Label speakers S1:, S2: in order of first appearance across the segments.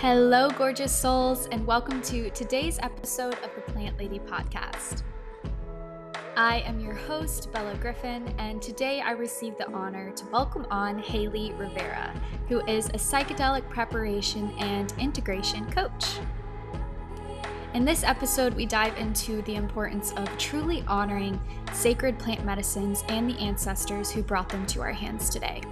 S1: Hello, gorgeous souls, and welcome to today's episode of the Plant Lady podcast. I am your host, Bella Griffin, and today I receive the honor to welcome on Haley Rivera, who is a psychedelic preparation and integration coach. In this episode, we dive into the importance of truly honoring sacred plant medicines and the ancestors who brought them to our hands today.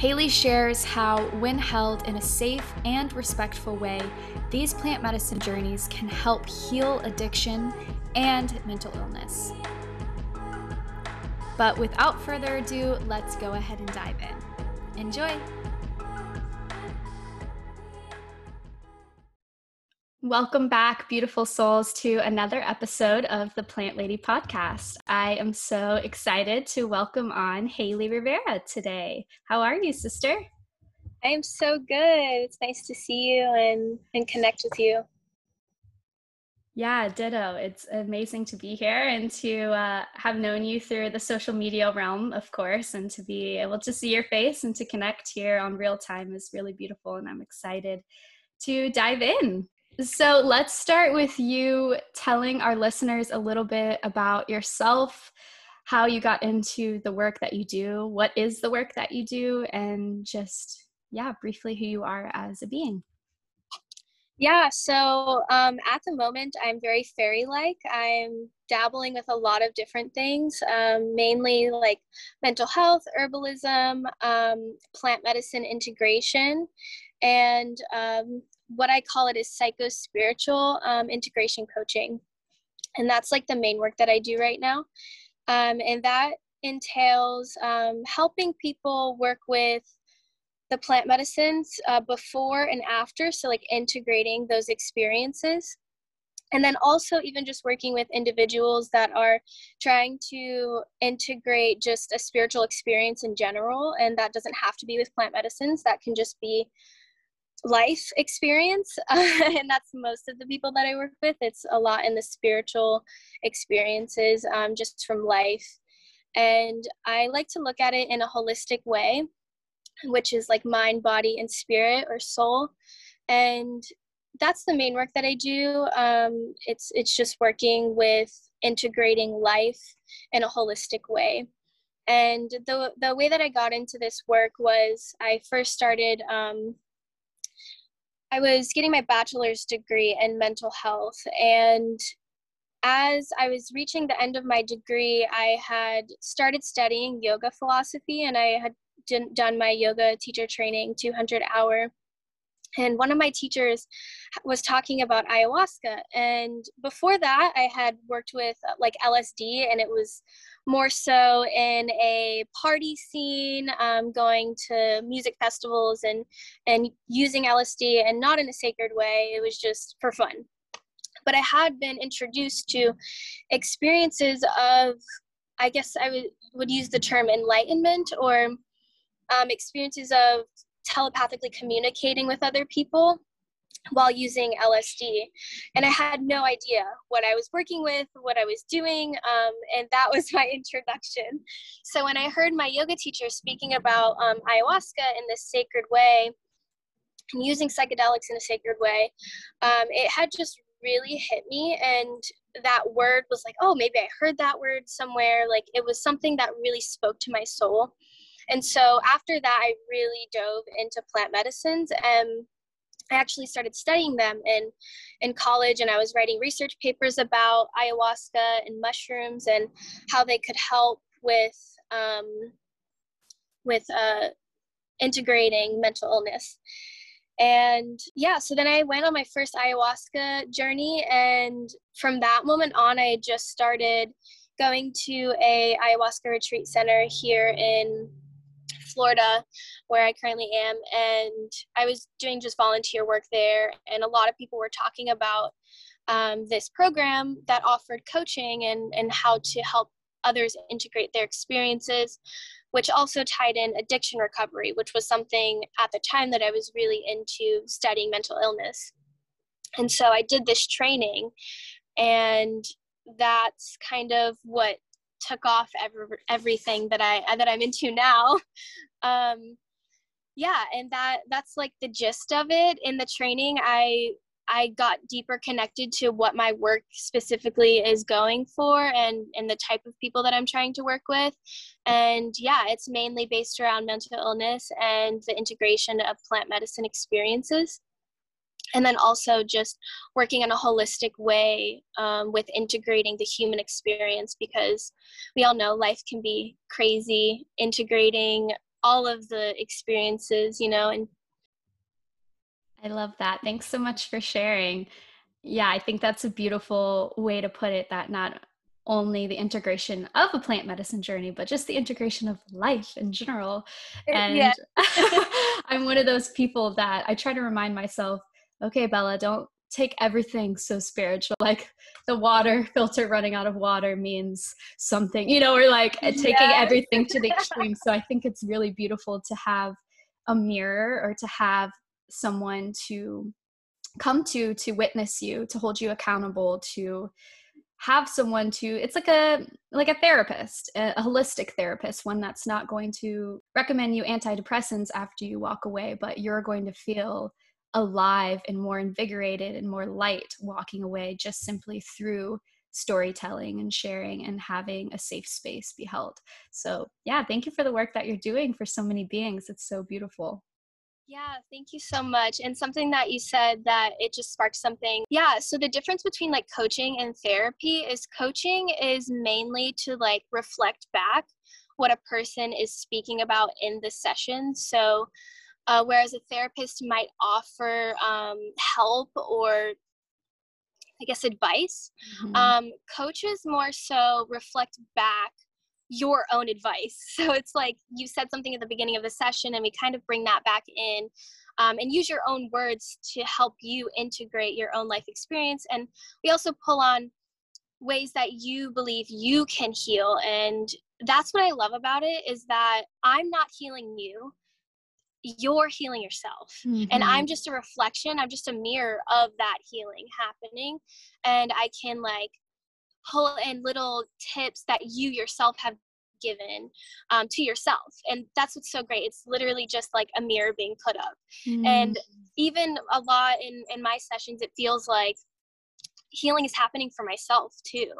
S1: Haley shares how, when held in a safe and respectful way, these plant medicine journeys can help heal addiction and mental illness. But without further ado, let's go ahead and dive in. Enjoy! Welcome back, beautiful souls, to another episode of the Plant Lady podcast. I am so excited to welcome on Haley Rivera today. How are you, sister?
S2: I am so good. It's nice to see you and, and connect with you.
S1: Yeah, ditto. It's amazing to be here and to uh, have known you through the social media realm, of course, and to be able to see your face and to connect here on real time is really beautiful. And I'm excited to dive in. So let's start with you telling our listeners a little bit about yourself, how you got into the work that you do, what is the work that you do, and just, yeah, briefly who you are as a being.
S2: Yeah, so um, at the moment, I'm very fairy like. I'm dabbling with a lot of different things, um, mainly like mental health, herbalism, um, plant medicine integration, and um, what I call it is psycho spiritual um, integration coaching. And that's like the main work that I do right now. Um, and that entails um, helping people work with the plant medicines uh, before and after. So, like integrating those experiences. And then also, even just working with individuals that are trying to integrate just a spiritual experience in general. And that doesn't have to be with plant medicines, that can just be life experience and that's most of the people that i work with. It's a lot in the spiritual experiences um, just from life. And i like to look at it in a holistic way which is like mind body and spirit or soul. And that's the main work that i do. Um, it's it's just working with integrating life in a holistic way. And the the way that i got into this work was i first started um, I was getting my bachelor's degree in mental health. And as I was reaching the end of my degree, I had started studying yoga philosophy and I had done my yoga teacher training 200 hour and one of my teachers was talking about ayahuasca and before that i had worked with like lsd and it was more so in a party scene um, going to music festivals and and using lsd and not in a sacred way it was just for fun. But i had been introduced to experiences of i guess i would, would use the term enlightenment or um, experiences of telepathically communicating with other people while using LSD. And I had no idea what I was working with, what I was doing, um, and that was my introduction. So when I heard my yoga teacher speaking about um, ayahuasca in this sacred way, and using psychedelics in a sacred way, um, it had just really hit me. And that word was like, oh, maybe I heard that word somewhere. Like it was something that really spoke to my soul. And so after that, I really dove into plant medicines and I actually started studying them in in college and I was writing research papers about ayahuasca and mushrooms and how they could help with um, with uh, integrating mental illness. And yeah, so then I went on my first ayahuasca journey and from that moment on I just started going to a ayahuasca retreat center here in Florida, where I currently am, and I was doing just volunteer work there. And a lot of people were talking about um, this program that offered coaching and, and how to help others integrate their experiences, which also tied in addiction recovery, which was something at the time that I was really into studying mental illness. And so I did this training, and that's kind of what took off every, everything that I that I'm into now. Um, yeah and that that's like the gist of it. In the training i i got deeper connected to what my work specifically is going for and and the type of people that i'm trying to work with. And yeah it's mainly based around mental illness and the integration of plant medicine experiences and then also just working in a holistic way um, with integrating the human experience because we all know life can be crazy integrating all of the experiences, you know, and
S1: I love that. Thanks so much for sharing. Yeah, I think that's a beautiful way to put it that not only the integration of a plant medicine journey, but just the integration of life in general. And yeah. I'm one of those people that I try to remind myself, okay, Bella, don't take everything so spiritual like the water filter running out of water means something you know or like uh, yes. taking everything to the extreme so i think it's really beautiful to have a mirror or to have someone to come to to witness you to hold you accountable to have someone to it's like a like a therapist a, a, holistic therapist one that's not going to recommend you antidepressants after you walk away but you're going to feel alive and more invigorated and more light walking away just simply through storytelling and sharing and having a safe space be held. So, yeah, thank you for the work that you're doing for so many beings. It's so beautiful.
S2: Yeah, thank you so much. And something that you said that it just sparked something. Yeah, so the difference between like coaching and therapy is coaching is mainly to like reflect back what a person is speaking about in the session. So, uh, whereas a therapist might offer um, help or I guess advice. Mm-hmm. Um, coaches more so reflect back your own advice. So it's like you said something at the beginning of the session, and we kind of bring that back in um, and use your own words to help you integrate your own life experience. And we also pull on ways that you believe you can heal. And that's what I love about it is that I'm not healing you you're healing yourself mm-hmm. and i'm just a reflection i'm just a mirror of that healing happening and i can like pull in little tips that you yourself have given um, to yourself and that's what's so great it's literally just like a mirror being put up mm-hmm. and even a lot in in my sessions it feels like healing is happening for myself too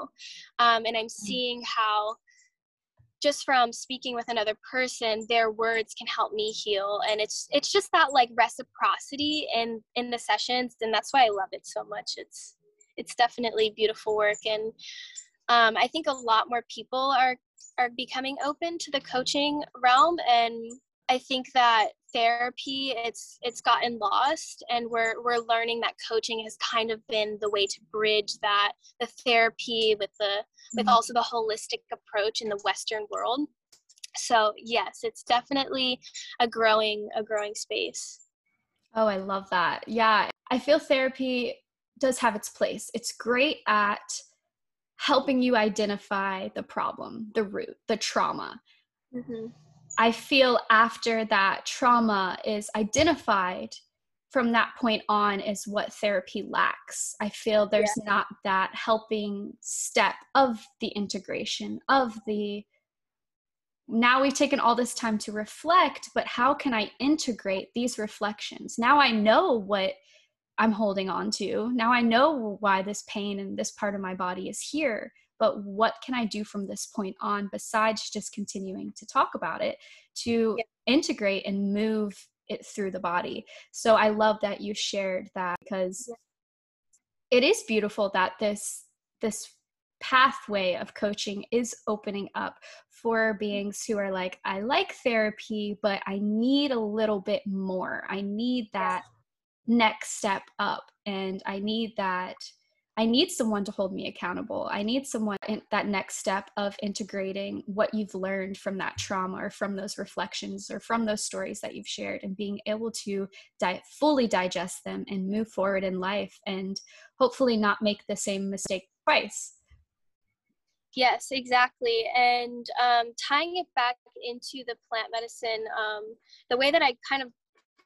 S2: um, and i'm mm. seeing how just from speaking with another person their words can help me heal. And it's it's just that like reciprocity in in the sessions and that's why i love it so much. It's it's definitely beautiful work. And um, i think a lot more people are are becoming open to the coaching realm. And i think that therapy it's it's gotten lost and we're we're learning that coaching has kind of been the way to bridge that the therapy with the with mm-hmm. also the holistic approach in the western world. So yes it's definitely a growing a growing space.
S1: Oh i love that. Yeah i feel therapy does have its place. It's great at helping you identify the problem the root the trauma. Mm-hmm. I feel after that trauma is identified from that point on is what therapy lacks. I feel there's yeah. not that helping step of the integration of the now we've taken all this time to reflect, but how can I integrate these reflections? Now I know what I'm holding on to. Now I know why this pain and this part of my body is here but what can I do from this point on besides just continuing to talk about it to yeah. integrate and move it through the body? So I love that you shared that because yeah. it is beautiful that this this pathway of coaching is opening up for mm-hmm. beings who are like I like therapy but I need a little bit more. I need that next step up and I need that I need someone to hold me accountable. I need someone in that next step of integrating what you've learned from that trauma or from those reflections or from those stories that you've shared and being able to di- fully digest them and move forward in life and hopefully not make the same mistake twice.
S2: Yes, exactly. And um, tying it back into the plant medicine, um, the way that I kind of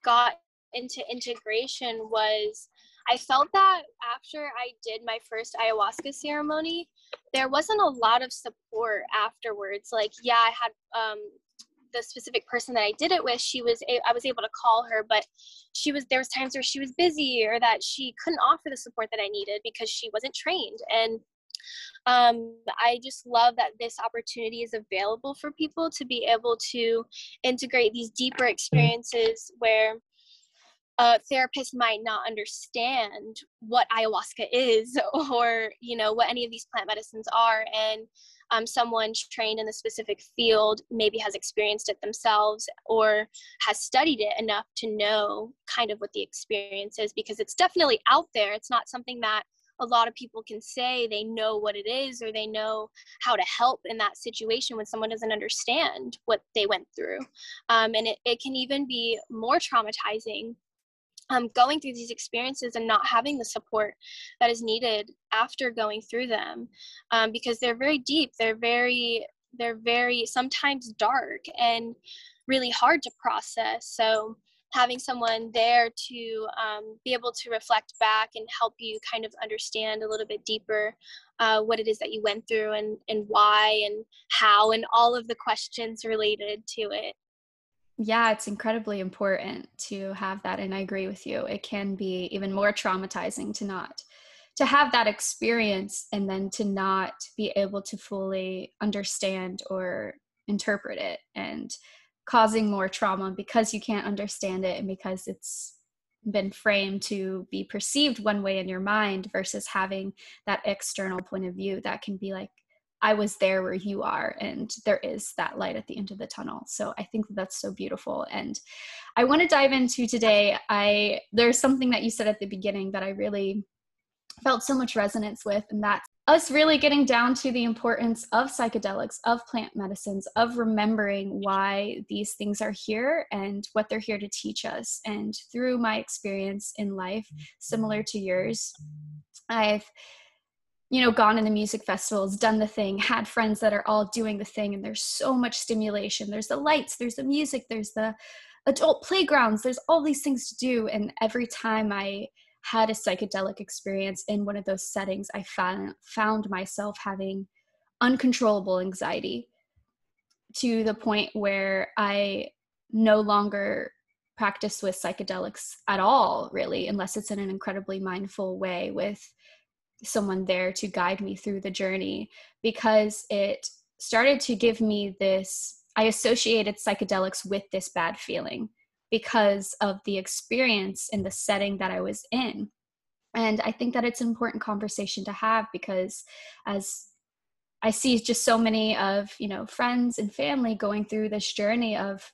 S2: got into integration was I felt that after I did my first ayahuasca ceremony, there wasn't a lot of support afterwards. Like, yeah, I had um, the specific person that I did it with, she was a- I was able to call her, but she was there was times where she was busy or that she couldn't offer the support that I needed because she wasn't trained. And um, I just love that this opportunity is available for people to be able to integrate these deeper experiences where a therapist might not understand what ayahuasca is or you know what any of these plant medicines are and um, someone trained in the specific field maybe has experienced it themselves or has studied it enough to know kind of what the experience is because it's definitely out there. It's not something that a lot of people can say. They know what it is or they know how to help in that situation when someone doesn't understand what they went through. Um, and it, it can even be more traumatizing um, going through these experiences and not having the support that is needed after going through them um, because they're very deep they're very they're very sometimes dark and really hard to process. So having someone there to um, be able to reflect back and help you kind of understand a little bit deeper uh, what it is that you went through and, and why and how and all of the questions related to it
S1: yeah, it's incredibly important to have that. And I agree with you. It can be even more traumatizing to not to have that experience and then to not be able to fully understand or interpret it and causing more trauma because you can't understand it and because it's been framed to be perceived one way in your mind versus having that external point of view that can be like I was there where you are, and there is that light at the end of the tunnel. So I think that that's so beautiful. And I want to dive into today. I there's something that you said at the beginning that I really felt so much resonance with, and that's us really getting down to the importance of psychedelics, of plant medicines, of remembering why these things are here and what they're here to teach us. And through my experience in life, similar to yours, I've you know, gone in the music festivals, done the thing, had friends that are all doing the thing, and there's so much stimulation. There's the lights, there's the music, there's the adult playgrounds, there's all these things to do. And every time I had a psychedelic experience in one of those settings, I found found myself having uncontrollable anxiety to the point where I no longer practice with psychedelics at all, really, unless it's in an incredibly mindful way with someone there to guide me through the journey because it started to give me this I associated psychedelics with this bad feeling because of the experience in the setting that I was in. And I think that it's an important conversation to have because as I see just so many of, you know, friends and family going through this journey of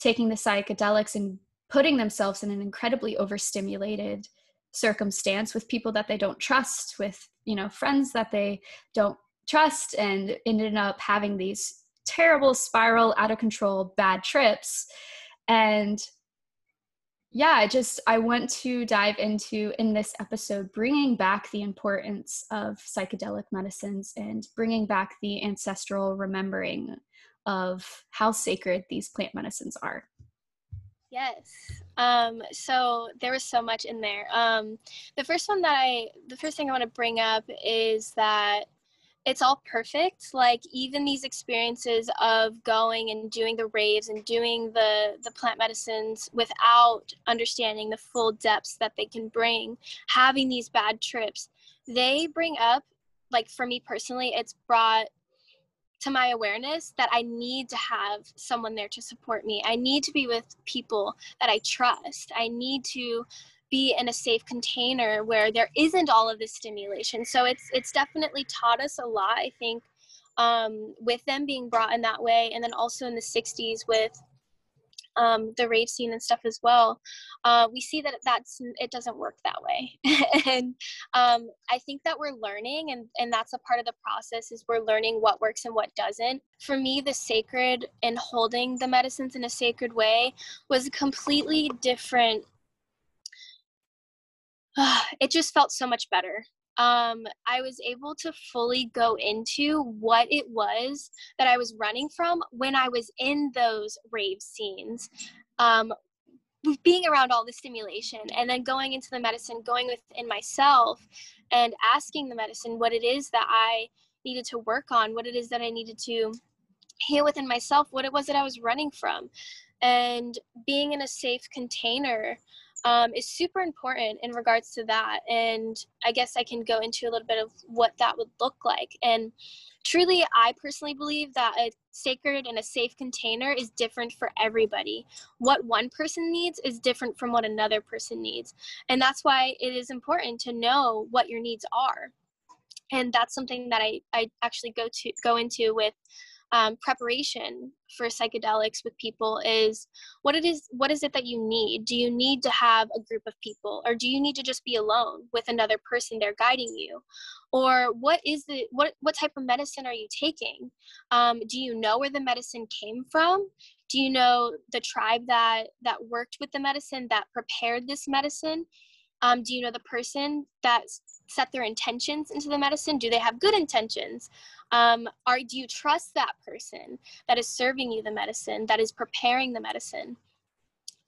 S1: taking the psychedelics and putting themselves in an incredibly overstimulated circumstance with people that they don't trust with you know friends that they don't trust and ended up having these terrible spiral out of control bad trips. And yeah i just i want to dive into in this episode bringing back the importance of psychedelic medicines and bringing back the ancestral remembering of how sacred these plant medicines are
S2: Yes. Um, so there was so much in there. Um, the first one that I, the first thing I want to bring up is that it's all perfect. Like even these experiences of going and doing the raves and doing the the plant medicines without understanding the full depths that they can bring, having these bad trips, they bring up, like for me personally, it's brought to my awareness that I need to have someone there to support me. I need to be with people that I trust. I need to be in a safe container where there isn't all of this stimulation. So it's it's definitely taught us a lot. I think um, with them being brought in that way, and then also in the '60s with um, the rave scene and stuff as well, uh, we see that that's it doesn't work that way. and um, I think that we're learning, and and that's a part of the process is we're learning what works and what doesn't. For me, the sacred and holding the medicines in a sacred way was a completely different. it just felt so much better um, I was able to fully go into what it was that I was running from when I was in those rave scenes. Um, being around all the stimulation and then going into the medicine, going within myself and asking the medicine what it is that I needed to work on, what it is that I needed to heal within myself what it was that I was running from. And being in a safe container um, is super important in regards to that. And I guess I can go into a little bit of what that would look like. And truly, I personally believe that a sacred and a safe container is different for everybody. What one person needs is different from what another person needs. And that's why it is important to know what your needs are. And that's something that I, I actually go to go into with um, preparation for psychedelics with people is what it is what is it that you need? Do you need to have a group of people or do you need to just be alone with another person there guiding you? Or what is the what what type of medicine are you taking? Um, do you know where the medicine came from? Do you know the tribe that that worked with the medicine that prepared this medicine? Um, do you know the person that set their intentions into the medicine? Do they have good intentions? Um, are do you trust that person that is serving you the medicine that is preparing the medicine?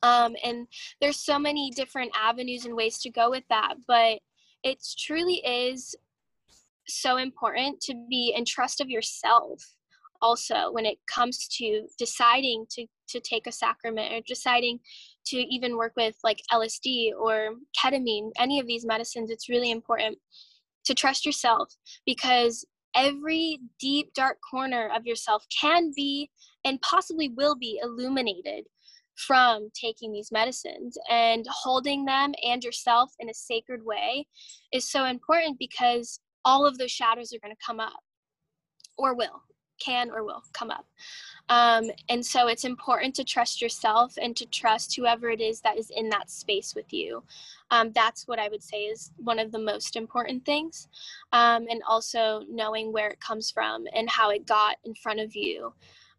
S2: Um, and there's so many different avenues and ways to go with that but it truly is so important to be in trust of yourself also when it comes to deciding to to take a sacrament or deciding to even work with like LSD or ketamine any of these medicines it's really important to trust yourself because every deep dark corner of yourself can be and possibly will be illuminated from taking these medicines. And holding them and yourself in a sacred way is so important because all of those shadows are going to come up or will can or will come up. Um, and so it's important to trust yourself and to trust whoever it is that is in that space with you. Um, that's what i would say is one of the most important things. Um, and also knowing where it comes from and how it got in front of you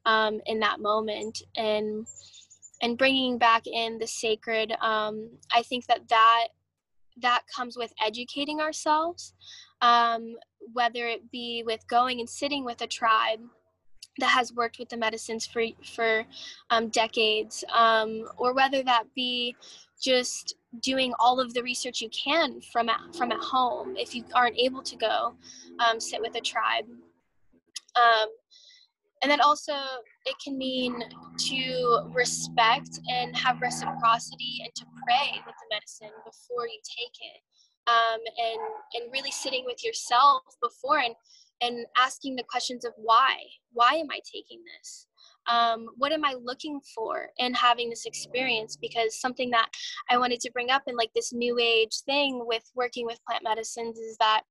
S2: um, in that moment and and bringing back in the sacred um, i think that that that comes with educating ourselves um, whether it be with going and sitting with a tribe that has worked with the medicines for for um, decades, um, or whether that be just doing all of the research you can from at, from at home if you aren't able to go um, sit with a tribe. Um, and then also it can mean to respect and have reciprocity and to pray with the medicine before you take it um, and and really sitting with yourself before and and asking the questions of why why am i taking this? Um, what am i looking for in having this experience? Because something that i wanted to bring up in like this new age thing with working with plant medicines is that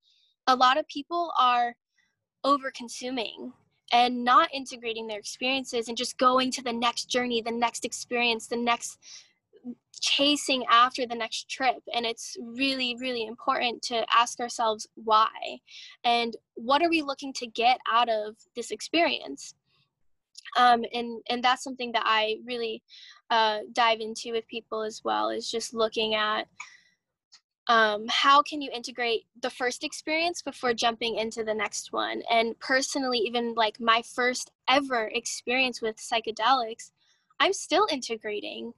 S2: a lot of people are over consuming and not integrating their experiences and just going to the next journey the next experience the next chasing after the next trip and it's really really important to ask ourselves why and what are we looking to get out of this experience? Um, and and that's something that i really uh, dive into with people as well is just looking at um, how can you integrate the first experience before jumping into the next one? And personally even like my first ever experience with psychedelics i'm still integrating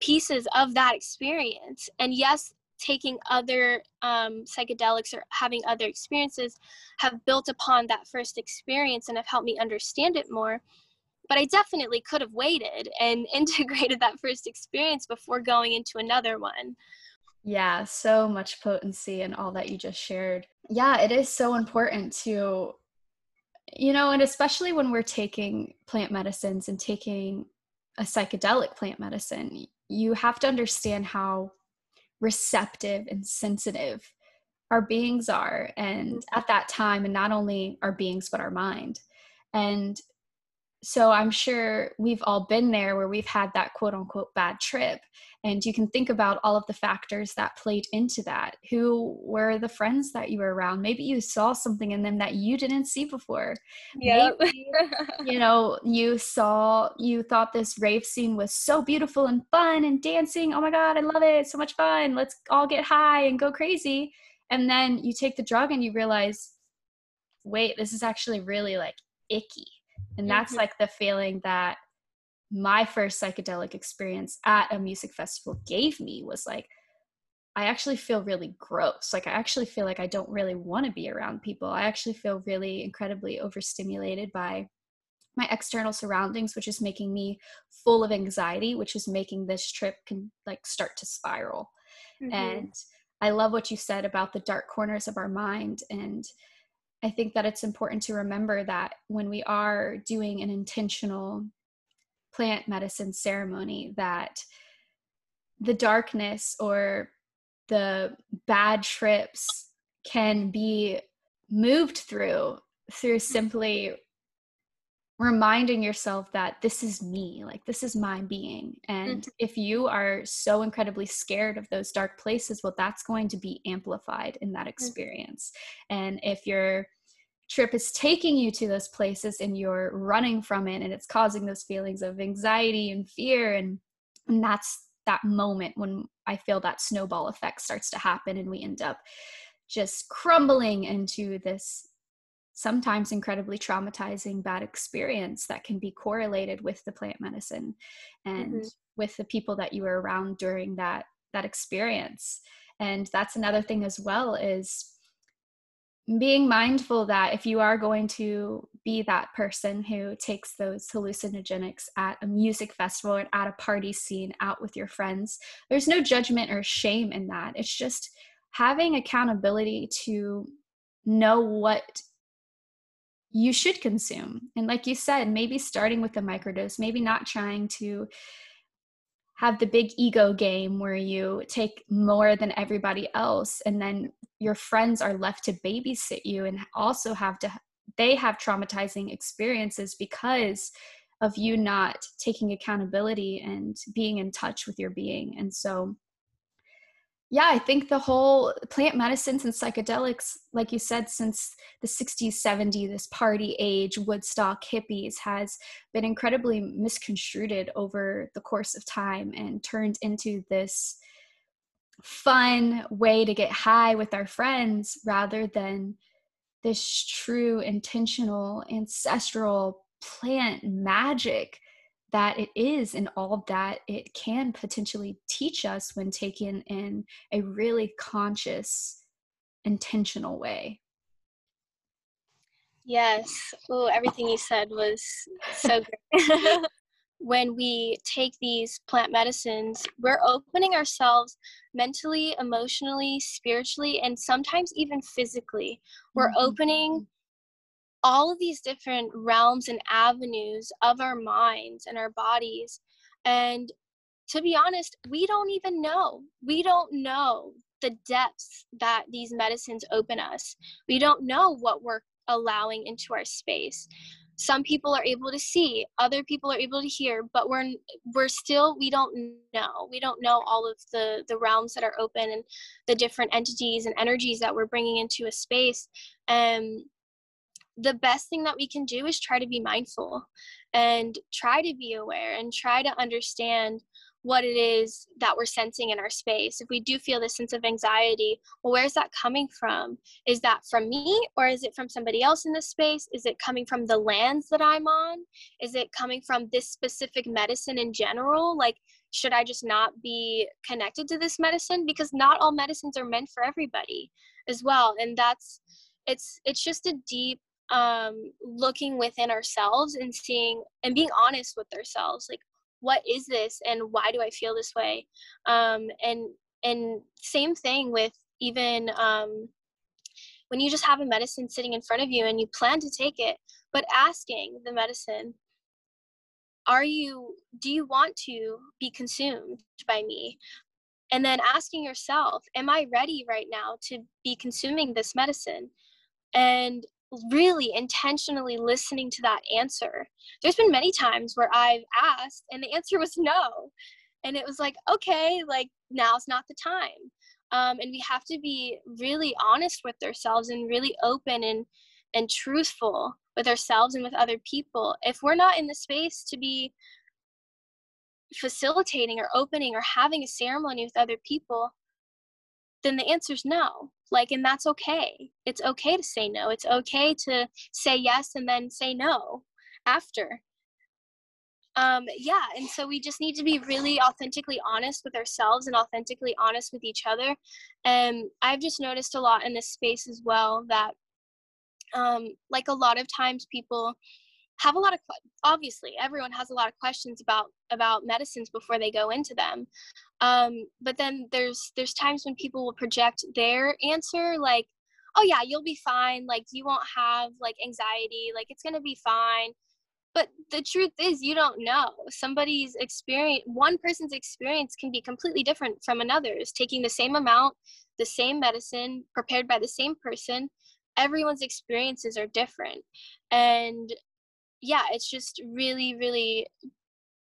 S2: pieces of that experience. And yes, taking other um, psychedelics or having other experiences have built upon that first experience and have helped me understand it more. But I definitely could have waited and integrated that first experience before going into another one.
S1: Yeah, so much potency and all that you just shared. Yeah, it is so important to, you know, and especially when we're taking plant medicines and taking a psychedelic plant medicine, you have to understand how receptive and sensitive our beings are and mm-hmm. at that time and not only our beings but our mind and so i'm sure we've all been there where we've had that quote unquote bad trip and you can think about all of the factors that played into that. Who were the friends that you were around? Maybe you saw something in them that you didn't see before.
S2: Yeah
S1: you know you saw you thought this rave scene was so beautiful and fun and dancing. Oh my god i love it. So much fun. Let's all get high and go crazy. And then you take the drug and you realize wait this is actually really like icky. And that's mm-hmm. like the feeling that my first psychedelic experience at a music festival gave me was like I actually feel really gross. Like I actually feel like I don't really want to be around people. I actually feel really incredibly overstimulated by my external surroundings which is making me full of anxiety which is making this trip can like start to spiral mm-hmm. and i love what you said about the dark corners of our mind and i think that it's important to remember that when we are doing an intentional plant medicine ceremony that the darkness or the bad trips can be moved through through simply reminding yourself that this is me like this is my being and mm-hmm. if you are so incredibly scared of those dark places well that's going to be amplified in that mm. experience mm-hmm. and if your trip is taking you to those places and you're running from it and it's causing those feelings of anxiety and fear and and that's that moment when i feel that snowball effect starts to happen and we end up just crumbling into this sometimes incredibly traumatizing bad experience that can be correlated with the plant medicine and mm-hmm. with the people that you were around during that that experience and that's another thing as well is being mindful that if you are going to be that person who takes those hallucinogenics at a music festival or at a party scene out with your friends there's no judgment or shame in that it's just having accountability to know what you should consume. And like you said, maybe starting with a microdose, maybe not trying to have the big ego game where you take more than everybody else and then your friends are left to babysit you and also have to they have traumatizing experiences because of you not taking accountability and being in touch with your being. And so yeah, I think the whole plant medicines and psychedelics, like you said, since the 60s, 70s, this party age, Woodstock, hippies, has been incredibly misconstrued over the course of time and turned into this fun way to get high with our friends rather than this true, intentional, ancestral plant magic that it is and all that it can potentially teach us when taken in a really conscious, intentional way.
S2: Yes. Oh, everything you said was so great. when we take these plant medicines, we're opening ourselves mentally, emotionally, spiritually, and sometimes even physically. We're mm-hmm. opening all of these different realms and avenues of our minds and our bodies. And to be honest, we don't even know. We don't know the depths that these medicines open us. We don't know what we're allowing into our space. Some people are able to see, other people are able to hear, but we're we're still we don't know. We don't know all of the the realms that are open and the different entities and energies that we're bringing into a space. And the best thing that we can do is try to be mindful and try to be aware and try to understand what it is that we're sensing in our space. If we do feel this sense of anxiety, well, where's that coming from? Is that from me or is it from somebody else in this space? Is it coming from the lands that I'm on? Is it coming from this specific medicine in general? Like, should I just not be connected to this medicine? Because not all medicines are meant for everybody as well. And that's, it's, it's just a deep um, looking within ourselves and seeing and being honest with ourselves like what is this and why do i feel this way? Um, and and same thing with even um, when you just have a medicine sitting in front of you and you plan to take it but asking the medicine are you do you want to be consumed by me? And then asking yourself am i ready right now to be consuming this medicine? And really intentionally listening to that answer. There's been many times where I've asked and the answer was no. And it was like, okay, like now's not the time. Um, and we have to be really honest with ourselves and really open and and truthful with ourselves and with other people. If we're not in the space to be facilitating or opening or having a ceremony with other people, then the answer is no. Like and that's okay. It's okay to say no. It's okay to say yes and then say no after. Um yeah and so we just need to be really authentically honest with ourselves and authentically honest with each other. And i've just noticed a lot in this space as well that um like a lot of times people have a lot of obviously everyone has a lot of questions about about medicines before they go into them. Um, but then there's there's times when people will project their answer like oh yeah you'll be fine. Like you won't have like anxiety. Like it's to be fine. But the truth is you don't know. Somebody's experience one person's experience can be completely different from another's. Taking the same amount the same medicine prepared by the same person everyone's experiences are different. And yeah it's just really really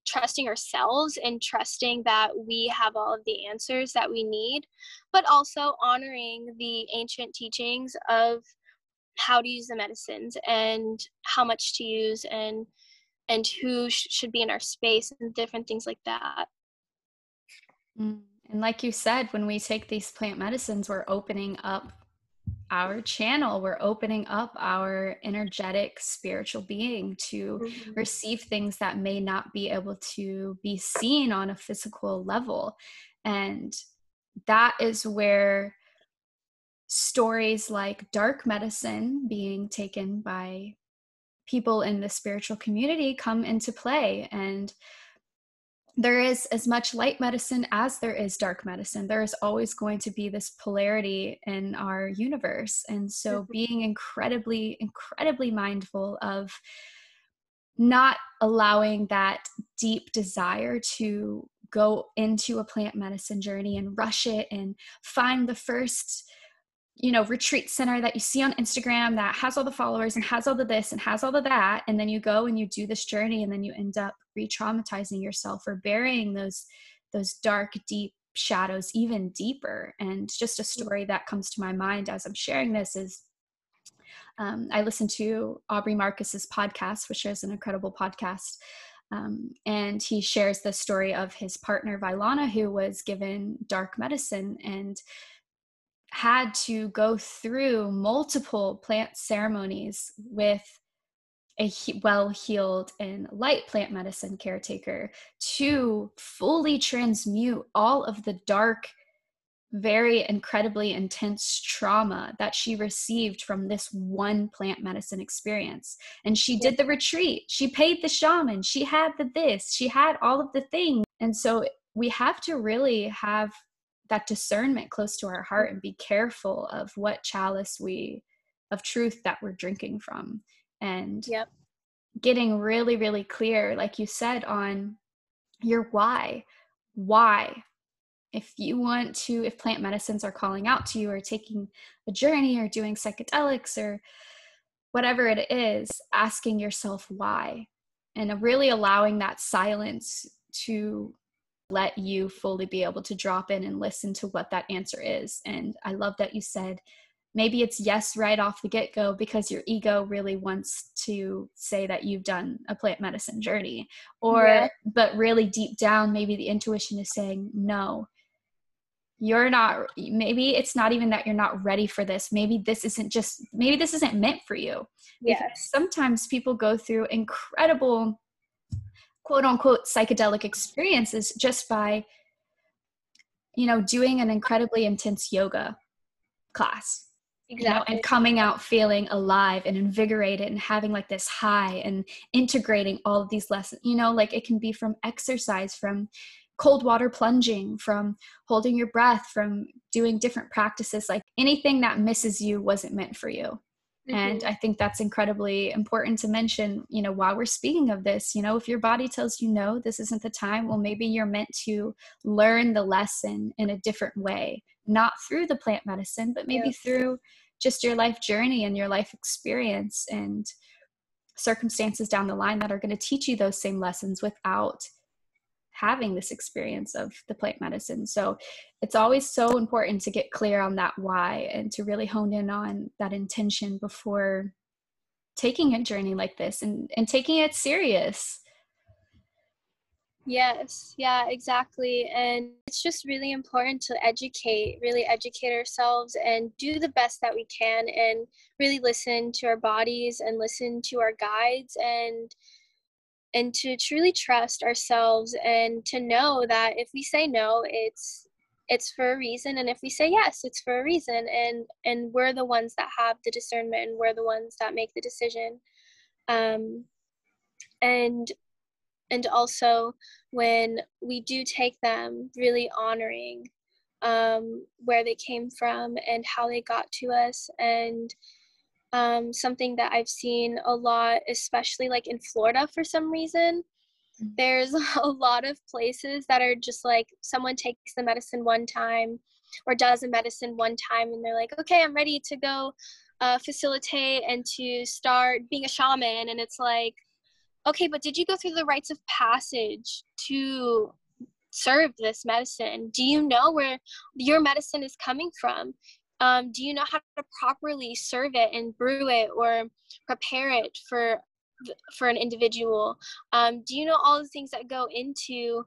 S2: trusting ourselves and trusting that we have all of the answers that we need but also honoring the ancient teachings of how to use the medicines and how much to use and and who sh- should be in our space and different things like that
S1: mm. and like you said when we take these plant medicines we're opening up our channel we're opening up our energetic spiritual being to mm-hmm. receive things that may not be able to be seen on a physical level and that is where stories like dark medicine being taken by people in the spiritual community come into play and there is as much light medicine as there is dark medicine there is always going to be this polarity in our universe and so mm-hmm. being incredibly incredibly mindful of not allowing that deep desire to go into a plant medicine journey and rush it and find the first you know retreat center that you see on instagram that has all the followers and has all the this and has all the that and then you go and you do this journey and then you end up re-traumatizing yourself or burying those those dark deep shadows even deeper. And just a story that comes to my mind as i'm sharing this is um, i listened to aubrey marcus's podcast which is an incredible podcast um, and he shares the story of his partner Vylana, who was given dark medicine and had to go through multiple plant ceremonies with a well healed and light plant medicine caretaker to fully transmute all of the dark, very incredibly intense trauma that she received from this one plant medicine experience. And she did the retreat, she paid the shaman, she had the this, she had all of the things. And so we have to really have that discernment close to our heart and be careful of what chalice we of truth that we're drinking from. And
S2: yep.
S1: getting really really clear like you said on your why. Why? If you want to if plant medicines are calling out to you or taking a journey or doing psychedelics or whatever it is asking yourself why and really allowing that silence to let you fully be able to drop in and listen to what that answer is. And I love that you said maybe it's yes right off the get go because your ego really wants to say that you've done a plant medicine journey. Or, yeah. but really deep down, maybe the intuition is saying, no, you're not maybe it's not even that you're not ready for this maybe this isn't just maybe this isn't meant for you
S2: yes
S1: sometimes people go through incredible quote unquote psychedelic experiences just by you know doing an incredibly intense yoga class exactly. you know and coming out feeling alive and invigorated and having like this high and integrating all of these lessons you know like it can be from exercise from cold water plunging from holding your breath from doing different practices like anything that misses you wasn't meant for you Mm-hmm. And I think that's incredibly important to mention, you know, while we're speaking of this, you know, if your body tells you no, this isn't the time, well, maybe you're meant to learn the lesson in a different way, not through the plant medicine, but maybe yes. through just your life journey and your life experience and circumstances down the line that are going to teach you those same lessons without having this experience of the plant medicine. So it's always so important to get clear on that why and to really hone in on that intention before taking a journey like this and, and taking it serious.
S2: Yes, yeah, exactly. And it's just really important to educate, really educate ourselves and do the best that we can and really listen to our bodies and listen to our guides and and to truly trust ourselves and to know that if we say no it's it's for a reason and if we say yes it's for a reason and and we're the ones that have the discernment and we're the ones that make the decision. Um and and also when we do take them really honoring um, where they came from and how they got to us and um, something that i've seen a lot especially like in florida for some reason. Mm. there's a lot of places that are just like someone takes the medicine one time or does a medicine one time and they're like okay i'm ready to go uh, facilitate and to start being a shaman. And it's like okay but did you go through the rites of passage to serve this medicine? Do you know where your medicine is coming from um, do you know how to properly serve it and brew it or prepare it for for an individual? Um, do you know all the things that go into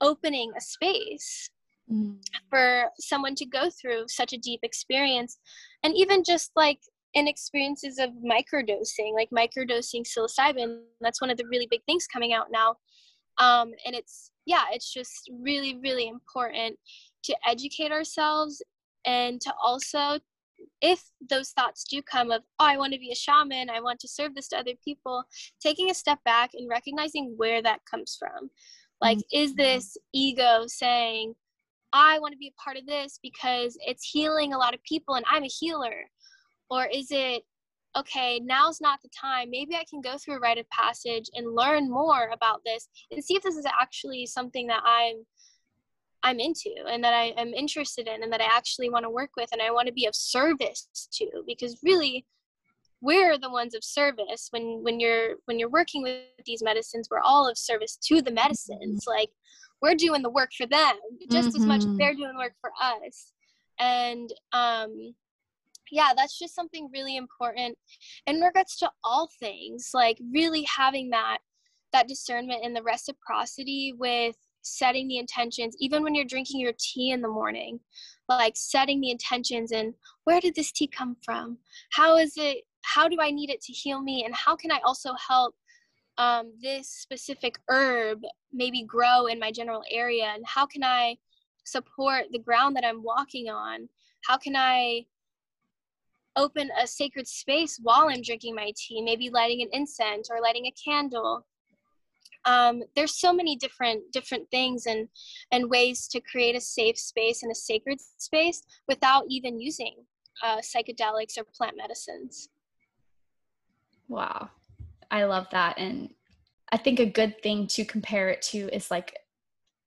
S2: opening a space mm. for someone to go through such a deep experience? And even just like in experiences of microdosing like microdosing psilocybin that's one of the really big things coming out now. Um, and it's yeah it's just really really important to educate ourselves and to also if those thoughts do come of oh i want to be a shaman i want to serve this to other people taking a step back and recognizing where that comes from like mm-hmm. is this ego saying I want to be a part of this because it's healing a lot of people and I'm a healer? Or is it, okay, now's not the time. Maybe I can go through a rite of passage and learn more about this and see if this is actually something that I'm I'm into and that I am interested in and that I actually want to work with and I want to be of service to because really we're the ones of service when when you're when you're working with these medicines we're all of service to the medicines mm-hmm. like we're doing the work for them just mm-hmm. as much as mm-hmm. they're doing work for us and um yeah that's just something really important in regards to all things like really having that that discernment and the reciprocity with setting the intentions even when you're drinking your tea in the morning like setting the intentions and where did this tea come from? How is it how do i need it to heal me? And how can i also help um, this specific herb maybe grow in my general area? And how can i support the ground that i'm walking on? How can i open a sacred space while i'm drinking my tea? Maybe lighting an incense or lighting a candle um, there's so many different different things and and ways to create a safe space and a sacred space without even using uh, psychedelics or plant medicines
S1: wow I love that. And I think a good thing to compare it to is like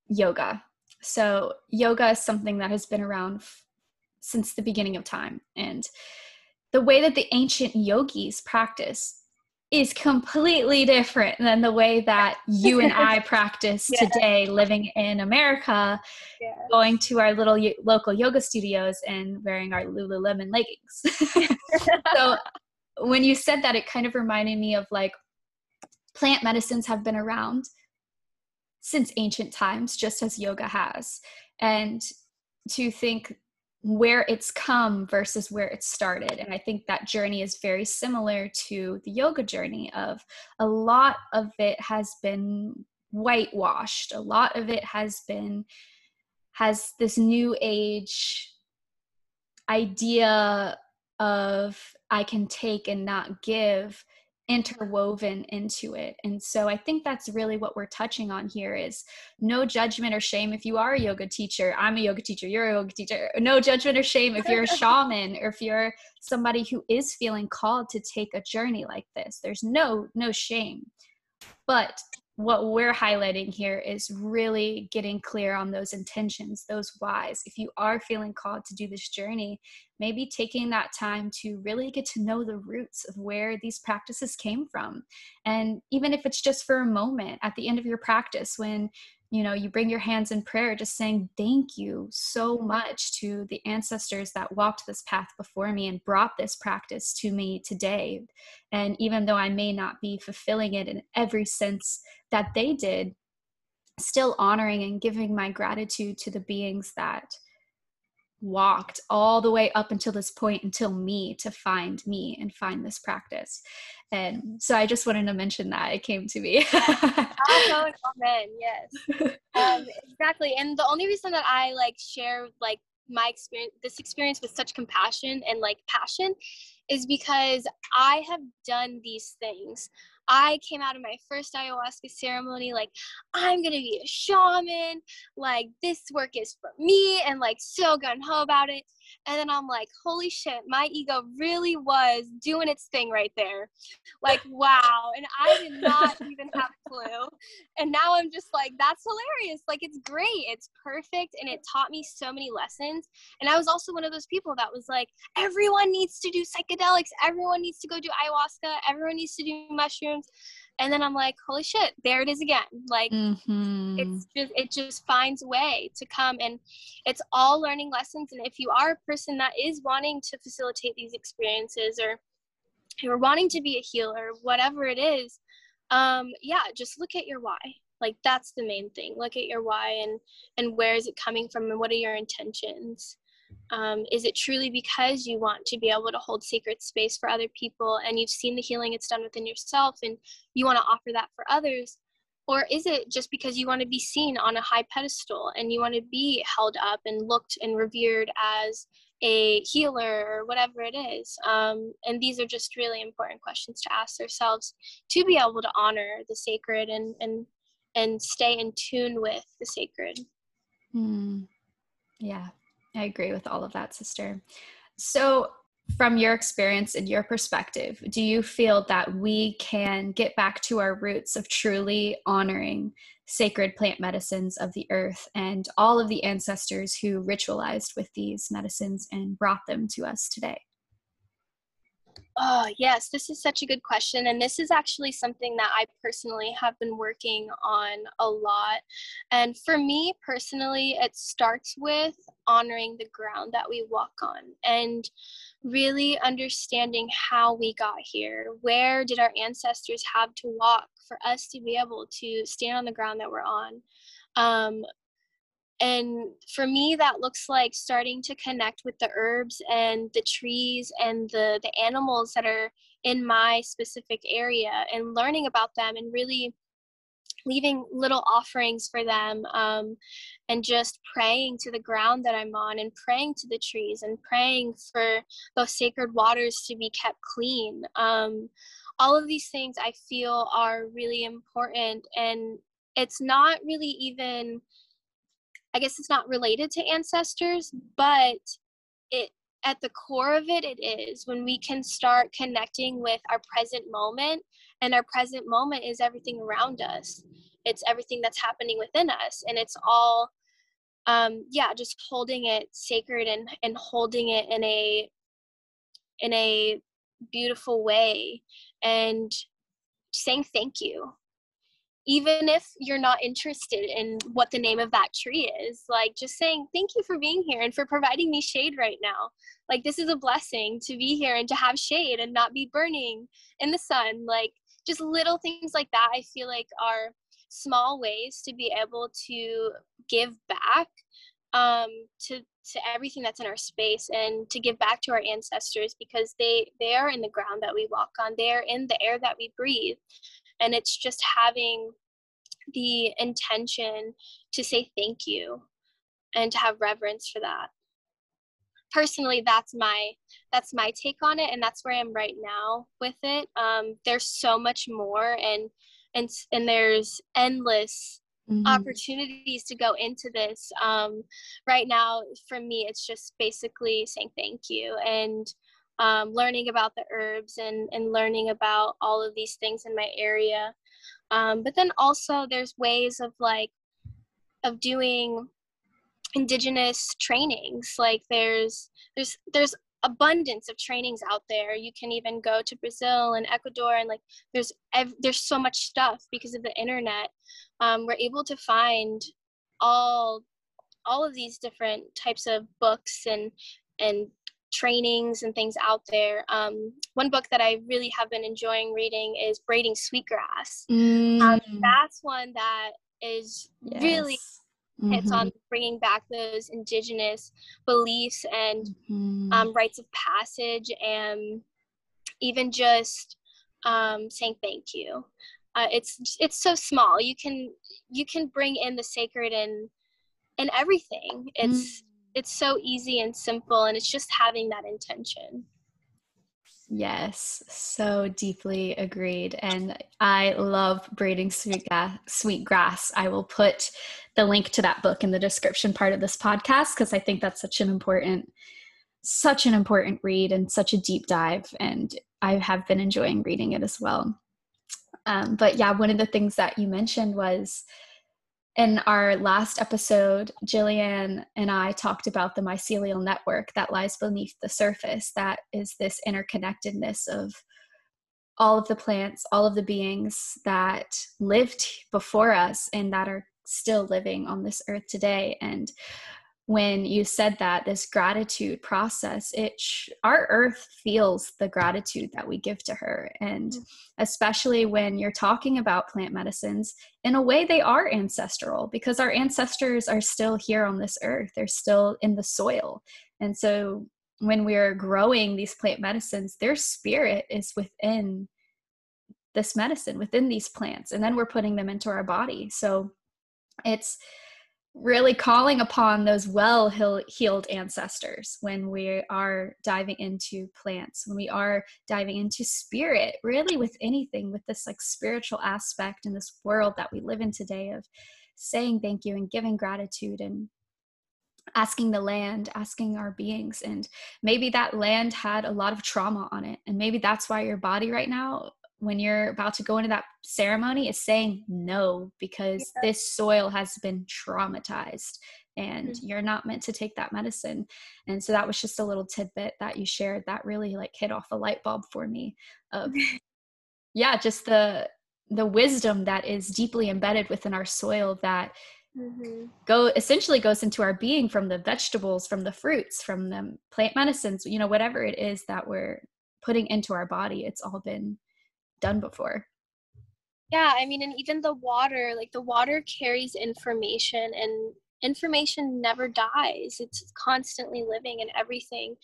S1: yoga. So, yoga is something that has been around f- since the beginning of time. And the way that the ancient yogis practice is completely different than the way that you and I practice yeah. today living in America, yeah. going to our little local yoga studios and wearing our Lululemon leggings. so when you said that, it kind of reminded me of like plant medicines have been around since ancient times, just as yoga has. And to think where it's come versus where it started. And I think that journey is very similar to the yoga journey of a lot of it has been whitewashed. A lot of it has been has this new age idea of I can take and not give interwoven into it. And so I think that's really what we're touching on here is no judgment or shame if you are a yoga teacher. I'm a yoga teacher, you're a yoga teacher. No judgment or shame if you're a shaman or if you're somebody who is feeling called to take a journey like this. There's no no shame. But what we're highlighting here is really getting clear on those intentions, those whys. If you are feeling called to do this journey, maybe taking that time to really get to know the roots of where these practices came from. And even if it's just for a moment at the end of your practice, when you know you bring your hands in prayer just saying thank you so much to the ancestors that walked this path before me and brought this practice to me today. And even though i may not be fulfilling it in every sense that they did still honoring and giving my gratitude to the beings that walked all the way up until this point until me to find me and find this practice and so i just wanted to mention that it came to me.
S2: Amen yes. Um, exactly. And the only reason that i like share like my experience this experience with such compassion and like passion is because i have done these things. I came out of my first ayahuasca ceremony like, I'm gonna be a shaman, like, this work is for me, and like, so gun ho about it. And then I'm like, holy shit, my ego really was doing its thing right there. Like, wow. And I did not even have a clue. And now I'm just like, that's hilarious. Like, it's great. It's perfect. And it taught me so many lessons. And I was also one of those people that was like, everyone needs to do psychedelics. Everyone needs to go do ayahuasca. Everyone needs to do mushrooms and then i'm like holy shit there it is again. Like mm-hmm. it's just it just finds a way to come and it's all learning lessons and if you are a person that is wanting to facilitate these experiences or you're wanting to be a healer whatever it is um yeah just look at your why. Like that's the main thing. Look at your why and and where is it coming from and what are your intentions um, is it truly because you want to be able to hold sacred space for other people and you've seen the healing it's done within yourself and you want to offer that for others? Or is it just because you want to be seen on a high pedestal and you want to be held up and looked and revered as a healer or whatever it is? Um, and these are just really important questions to ask ourselves to be able to honor the sacred and, and, and stay in tune with the sacred.
S1: Mm. Yeah, I agree with all of that, sister. So, from your experience and your perspective, do you feel that we can get back to our roots of truly honoring sacred plant medicines of the earth and all of the ancestors who ritualized with these medicines and brought them to us today?
S2: Oh, yes, this is such a good question. And this is actually something that I personally have been working on a lot. And for me personally, it starts with honoring the ground that we walk on and really understanding how we got here. Where did our ancestors have to walk for us to be able to stand on the ground that we're on? Um, and for me that looks like starting to connect with the herbs and the trees and the the animals that are in my specific area and learning about them and really leaving little offerings for them um, and just praying to the ground that i'm on and praying to the trees and praying for those sacred waters to be kept clean. Um, all of these things i feel are really important and it's not really even I guess it's not related to ancestors, but it at the core of it it is. When we can start connecting with our present moment and our present moment is everything around us. It's everything that's happening within us and it's all um yeah just holding it sacred and and holding it in a in a beautiful way and saying thank you even if you're not interested in what the name of that tree is like just saying thank you for being here and for providing me shade right now. Like this is a blessing to be here and to have shade and not be burning in the sun. Like just little things like that i feel like are small ways to be able to give back um, to to everything that's in our space and to give back to our ancestors because they they are in the ground that we walk on. They are in the air that we breathe and it's just having the intention to say thank you and to have reverence for that. Personally that's my that's my take on it and that's where i'm right now with it. Um, there's so much more and and and there's endless mm-hmm. opportunities to go into this. Um, right now for me it's just basically saying thank you and um, learning about the herbs and, and learning about all of these things in my area. Um, but then also there's ways of like, of doing indigenous trainings. Like there's, there's, there's abundance of trainings out there. You can even go to Brazil and Ecuador and like there's, ev- there's so much stuff because of the internet. Um, we're able to find all all of these different types of books and and trainings and things out there. Um, one book that I really have been enjoying reading is Braiding Sweetgrass. Um, mm. Um, that's one that is yes. really mm-hmm. hits on bringing back those indigenous beliefs and mm-hmm. um, rites of passage and even just um, saying thank you. Uh, it's it's so small. You can you can bring in the sacred and and everything. It's mm it's so easy and simple and it's just having that intention
S1: Yes, so deeply agreed. And I love braiding sweet, ga- sweet grass. I will put the link to that book in the description part of this podcast because I think that's such an important, such an important read and such a deep dive. And I have been enjoying reading it as well. Um, but yeah, one of the things that you mentioned was in our last episode, Jillian and I talked about the mycelial network that lies beneath the surface, that is this interconnectedness of all of the plants, all of the beings that lived before us and that are still living on this earth today. And when you said that this gratitude process it sh- our earth feels the gratitude that we give to her. And mm. especially when you're talking about plant medicines in a way they are ancestral because our ancestors are still here on this earth. They're still in the soil. And so when we're growing these plant medicines their spirit is within this medicine within these plants and then we're putting them into our body. So it's really calling upon those well healed ancestors when we are diving into plants when we are diving into spirit really with anything with this like spiritual aspect in this world that we live in today of saying thank you and giving gratitude and asking the land asking our beings. And maybe that land had a lot of trauma on it and maybe that's why your body right now when you're about to go into that ceremony is saying no because yeah. this soil has been traumatized and mm-hmm. you're not meant to take that medicine and so that was just a little tidbit that you shared that really like hit off a light bulb for me of yeah just the the wisdom that is deeply embedded within our soil that mm-hmm. go essentially goes into our being from the vegetables from the fruits from the plant medicines you know whatever it is that we're putting into our body it's all been done before.
S2: Yeah i mean and even the water like the water carries information and information never dies. It's constantly living and everything.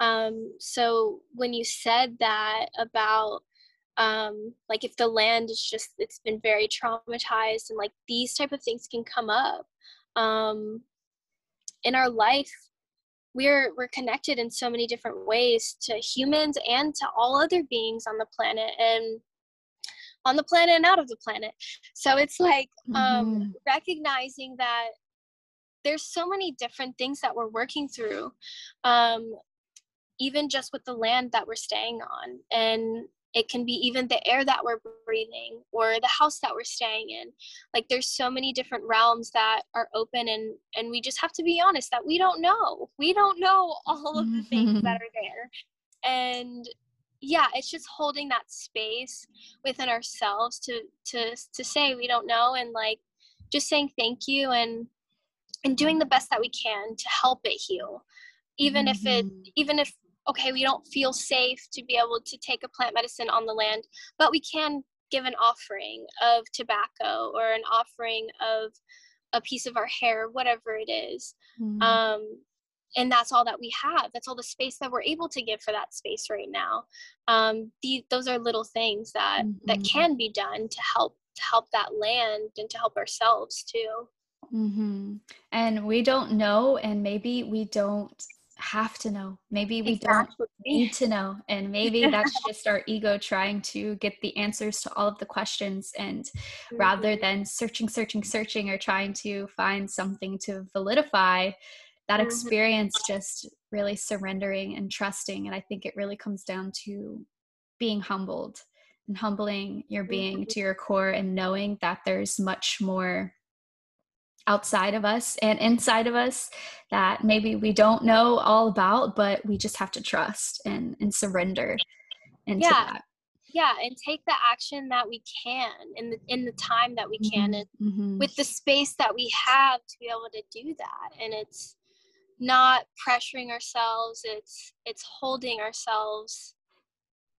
S2: Um, so when you said that about um, like if the land is just it's been very traumatized and like these type of things can come up um, in our life we're we're connected in so many different ways to humans and to all other beings on the planet and on the planet and out of the planet so it's like um, mm-hmm. recognizing that there's so many different things that we're working through um even just with the land that we're staying on and it can be even the air that we're breathing or the house that we're staying in like there's so many different realms that are open and and we just have to be honest that we don't know we don't know all of the things that are there and yeah it's just holding that space within ourselves to to to say we don't know and like just saying thank you and and doing the best that we can to help it heal even mm-hmm. if it mm-hmm. even if okay, we don't feel safe to be able to take a plant medicine on the land, but we can give an offering of tobacco or an offering of a piece of our hair, whatever it is. Mm-hmm. Um, and that's all that we have. That's all the space that we're able to give for that space right now. Um, the, those are little things that mm-hmm. that can be done to help to help that land and to help ourselves too.
S1: Mm-hmm. And we don't know, and maybe we don't have to know. Maybe we exactly. don't need to know. And maybe that's just our ego trying to get the answers to all of the questions. And mm-hmm. rather than searching, searching, searching, or trying to find something to validify that mm-hmm. experience, just really surrendering and trusting. And I think it really comes down to being humbled and humbling your being mm-hmm. to your core and knowing that there's much more outside of us and inside of us that maybe we don't know all about, but we just have to trust and, and surrender into
S2: yeah.
S1: that.
S2: Yeah, and take the action that we can in the in the time that we can mm-hmm. and mm-hmm. with the space that we have to be able to do that. And it's not pressuring ourselves, it's it's holding ourselves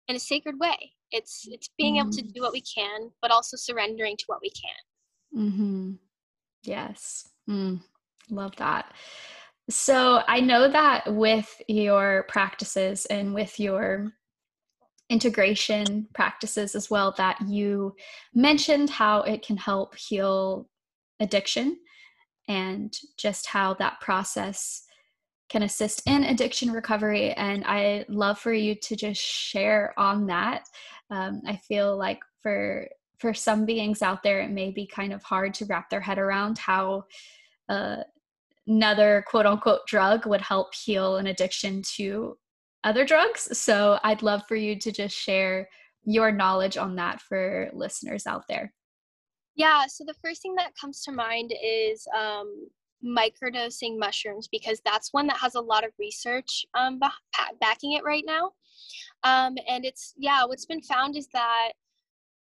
S2: in a sacred way. It's it's being mm-hmm. able to do what we can, but also surrendering to what we can.
S1: Mm-hmm. Yes. Mm, love that. So I know that with your practices and with your integration practices as well, that you mentioned how it can help heal addiction and just how that process can assist in addiction recovery. And I love for you to just share on that. Um, I feel like for for some beings out there, it may be kind of hard to wrap their head around how uh, another quote unquote drug would help heal an addiction to other drugs. So I'd love for you to just share your knowledge on that for listeners out there.
S2: Yeah, so the first thing that comes to mind is um, microdosing mushrooms because that's one that has a lot of research um, backing it right now. Um, and it's, yeah, what's been found is that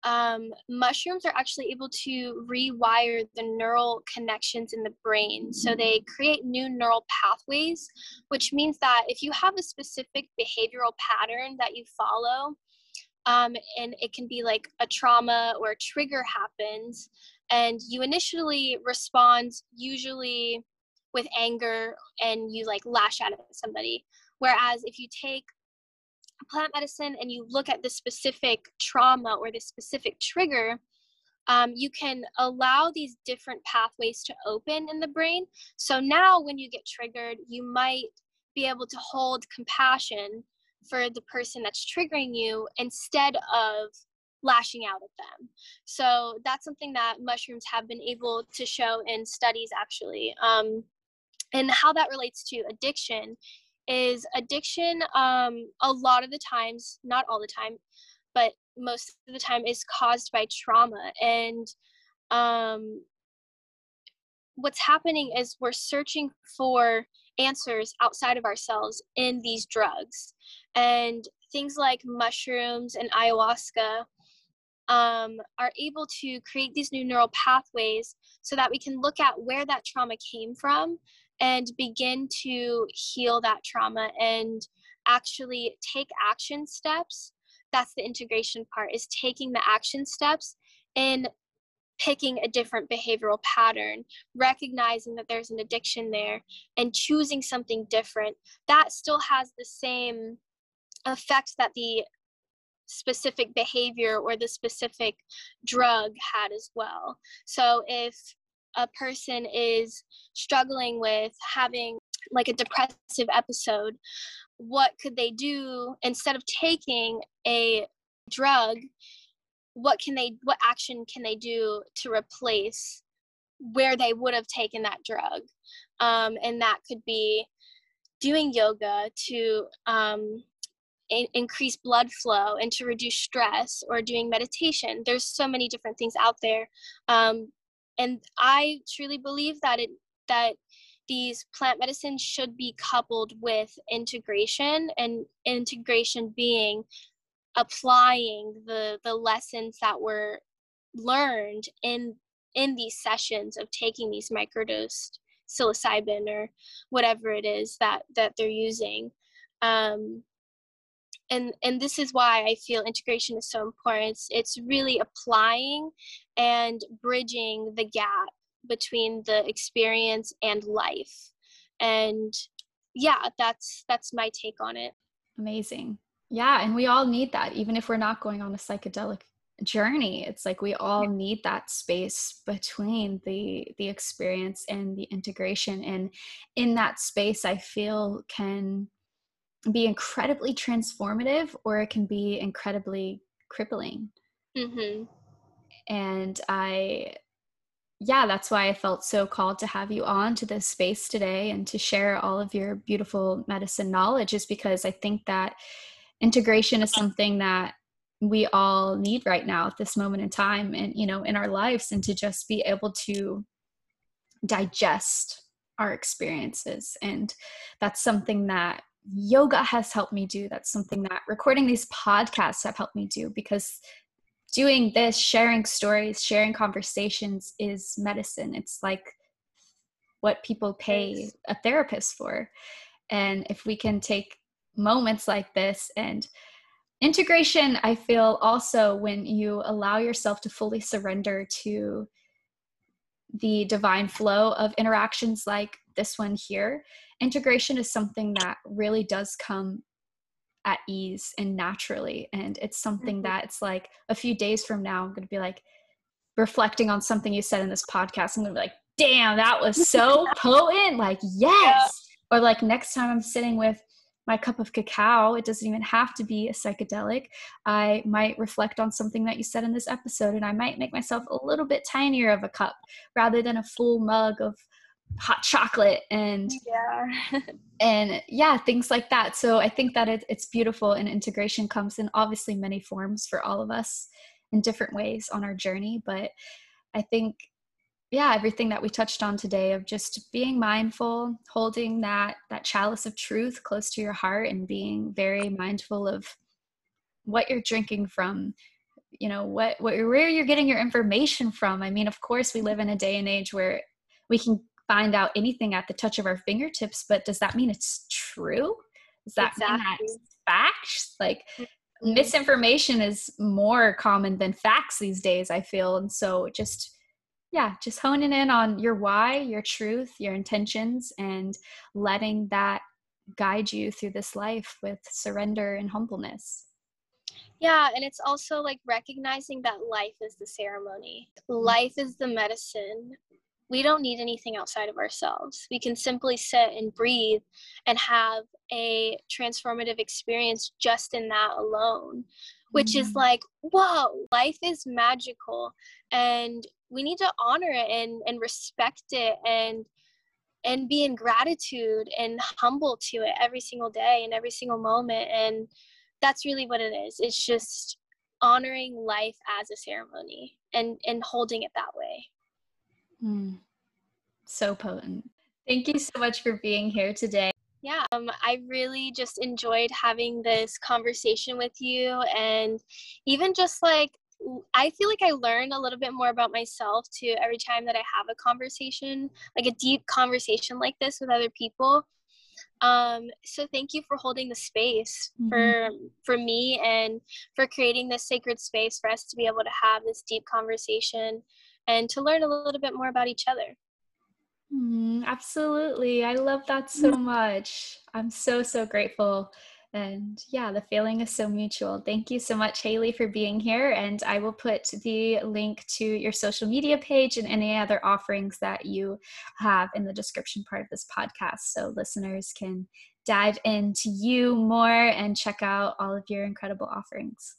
S2: um, mushrooms are actually able to rewire the neural connections in the brain. So they create new neural pathways, which means that if you have a specific behavioral pattern that you follow, um, and it can be like a trauma or a trigger happens, and you initially respond usually with anger and you like lash out at somebody. Whereas if you take plant medicine and you look at the specific trauma or the specific trigger, um, you can allow these different pathways to open in the brain. So now, when you get triggered, you might be able to hold compassion for the person that's triggering you instead of lashing out at them. So that's something that mushrooms have been able to show in studies actually. Um, and how that relates to addiction is addiction um, a lot of the times, not all the time, but most of the time is caused by trauma. And um, what's happening is we're searching for answers outside of ourselves in these drugs. And things like mushrooms and ayahuasca um, are able to create these new neural pathways so that we can look at where that trauma came from and begin to heal that trauma and actually take action steps. That's the integration part is taking the action steps in picking a different behavioral pattern recognizing that there's an addiction there and choosing something different. That still has the same effect that the specific behavior or the specific drug had as well. So if a person is struggling with having like a depressive episode, what could they do instead of taking a drug? What can they, what action can they do to replace where they would have taken that drug? Um, and that could be doing yoga to um, increase blood flow and to reduce stress or doing meditation there's so many different things out there um, and i truly believe that it that these plant medicines should be coupled with integration and integration being applying the the lessons that were learned in in these sessions of taking these microdosed psilocybin or whatever it is that that they're using. Um, and and this is why i feel integration is so important. It's, it's really applying and bridging the gap between the experience and life. And yeah that's that's my take on it.
S1: Amazing. Yeah and we all need that. Even if we're not going on a psychedelic journey it's like we all need that space between the the experience and the integration. And in that space i feel can be incredibly transformative or it can be incredibly crippling. Mm-hmm. And I, yeah, that's why I felt so called to have you on to this space today and to share all of your beautiful medicine knowledge, is because I think that integration is something that we all need right now at this moment in time and you know in our lives and to just be able to digest our experiences and that's something that yoga has helped me do. That's something that recording these podcasts have helped me do because doing this, sharing stories, sharing conversations is medicine. It's like what people pay a therapist for. And if we can take moments like this and integration, I feel also when you allow yourself to fully surrender to the divine flow of interactions like this one here, integration is something that really does come at ease and naturally. And it's something mm-hmm. that it's like a few days from now, I'm going to be like reflecting on something you said in this podcast. I'm going to be like, damn, that was so potent. Like, yes. or like next time i'm sitting with my cup of cacao it doesn't even have to be a psychedelic i might reflect on something that you said in this episode and i might make myself a little bit tinier of a cup rather than a full mug of hot chocolate and
S2: yeah.
S1: and yeah things like that. So i think that it, it's beautiful and integration comes in obviously many forms for all of us in different ways on our journey but i think yeah everything that we touched on today of just being mindful holding that that chalice of truth close to your heart and being very mindful of what you're drinking from you know what, what where you're getting your information from. I mean of course we live in a day and age where we can find out anything at the touch of our fingertips but does that mean it's true does that exactly. mean that's facts like mm-hmm. misinformation is more common than facts these days i feel and so just yeah just honing in on your why your truth your intentions and letting that guide you through this life with surrender and humbleness
S2: yeah, and it's also like recognizing that life is the ceremony. Life is the medicine we don't need anything outside of ourselves. We can simply sit and breathe and have a transformative experience just in that alone, which mm-hmm. is like, whoa, life is magical and we need to honor it and, and respect it and and be in gratitude and humble to it every single day and every single moment. And that's really what it is. It's just honoring life as a ceremony and and holding it that way.
S1: Mm. So potent. Thank you so much for being here today.
S2: Yeah, um, I really just enjoyed having this conversation with you, and even just like I feel like I learn a little bit more about myself too every time that I have a conversation, like a deep conversation like this with other people. Um, so thank you for holding the space mm-hmm. for for me and for creating this sacred space for us to be able to have this deep conversation and to learn a little bit more about each other.
S1: Mm, absolutely. I love that so much. I'm so, so grateful. And yeah, the feeling is so mutual. Thank you so much, Haley, for being here. And I will put the link to your social media page and any other offerings that you have in the description part of this podcast so listeners can dive into you more and check out all of your incredible offerings.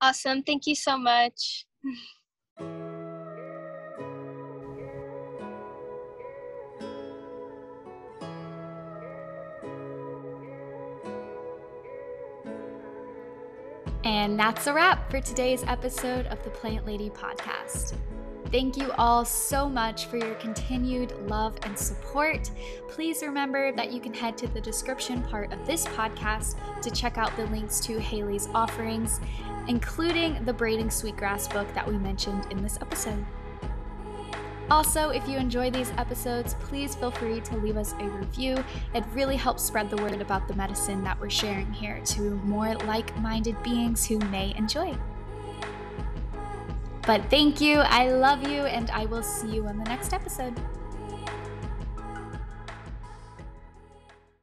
S2: Awesome. Thank you so much.
S1: And that's a wrap for today's episode of the Plant Lady podcast. Thank you all so much for your continued love and support. Please remember that you can head to the description part of this podcast to check out the links to Haley's offerings, including the Braiding Sweetgrass book that we mentioned in this episode. Also, if you enjoy these episodes, please feel free to leave us a review. It really helps spread the word about the medicine that we're sharing here to more like minded beings who may enjoy. But thank you, I love you, and I will see you in the next episode.